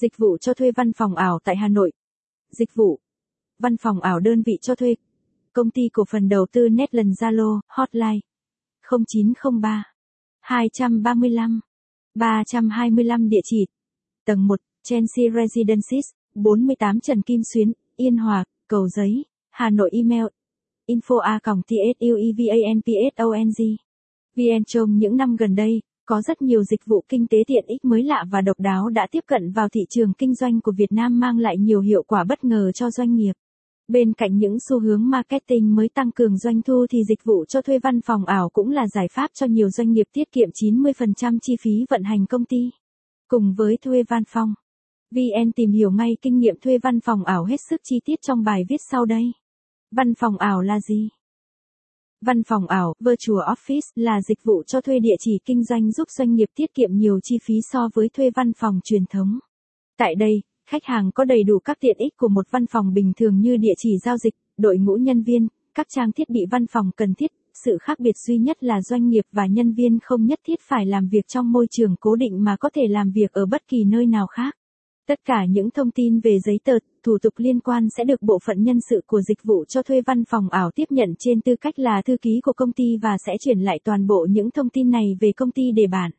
Dịch vụ cho thuê văn phòng ảo tại Hà Nội. Dịch vụ. Văn phòng ảo đơn vị cho thuê. Công ty cổ phần đầu tư Netland Zalo, hotline. 0903 235 325 địa chỉ. Tầng 1, Chelsea Residences, 48 Trần Kim Xuyến, Yên Hòa, Cầu Giấy, Hà Nội email info a tsuevanpsong vn trong những năm gần đây có rất nhiều dịch vụ kinh tế tiện ích mới lạ và độc đáo đã tiếp cận vào thị trường kinh doanh của Việt Nam mang lại nhiều hiệu quả bất ngờ cho doanh nghiệp. Bên cạnh những xu hướng marketing mới tăng cường doanh thu thì dịch vụ cho thuê văn phòng ảo cũng là giải pháp cho nhiều doanh nghiệp tiết kiệm 90% chi phí vận hành công ty. Cùng với thuê văn phòng, VN tìm hiểu ngay kinh nghiệm thuê văn phòng ảo hết sức chi tiết trong bài viết sau đây. Văn phòng ảo là gì? Văn phòng ảo, Virtual Office là dịch vụ cho thuê địa chỉ kinh doanh giúp doanh nghiệp tiết kiệm nhiều chi phí so với thuê văn phòng truyền thống. Tại đây, khách hàng có đầy đủ các tiện ích của một văn phòng bình thường như địa chỉ giao dịch, đội ngũ nhân viên, các trang thiết bị văn phòng cần thiết. Sự khác biệt duy nhất là doanh nghiệp và nhân viên không nhất thiết phải làm việc trong môi trường cố định mà có thể làm việc ở bất kỳ nơi nào khác. Tất cả những thông tin về giấy tờ, thủ tục liên quan sẽ được bộ phận nhân sự của dịch vụ cho thuê văn phòng ảo tiếp nhận trên tư cách là thư ký của công ty và sẽ chuyển lại toàn bộ những thông tin này về công ty để bạn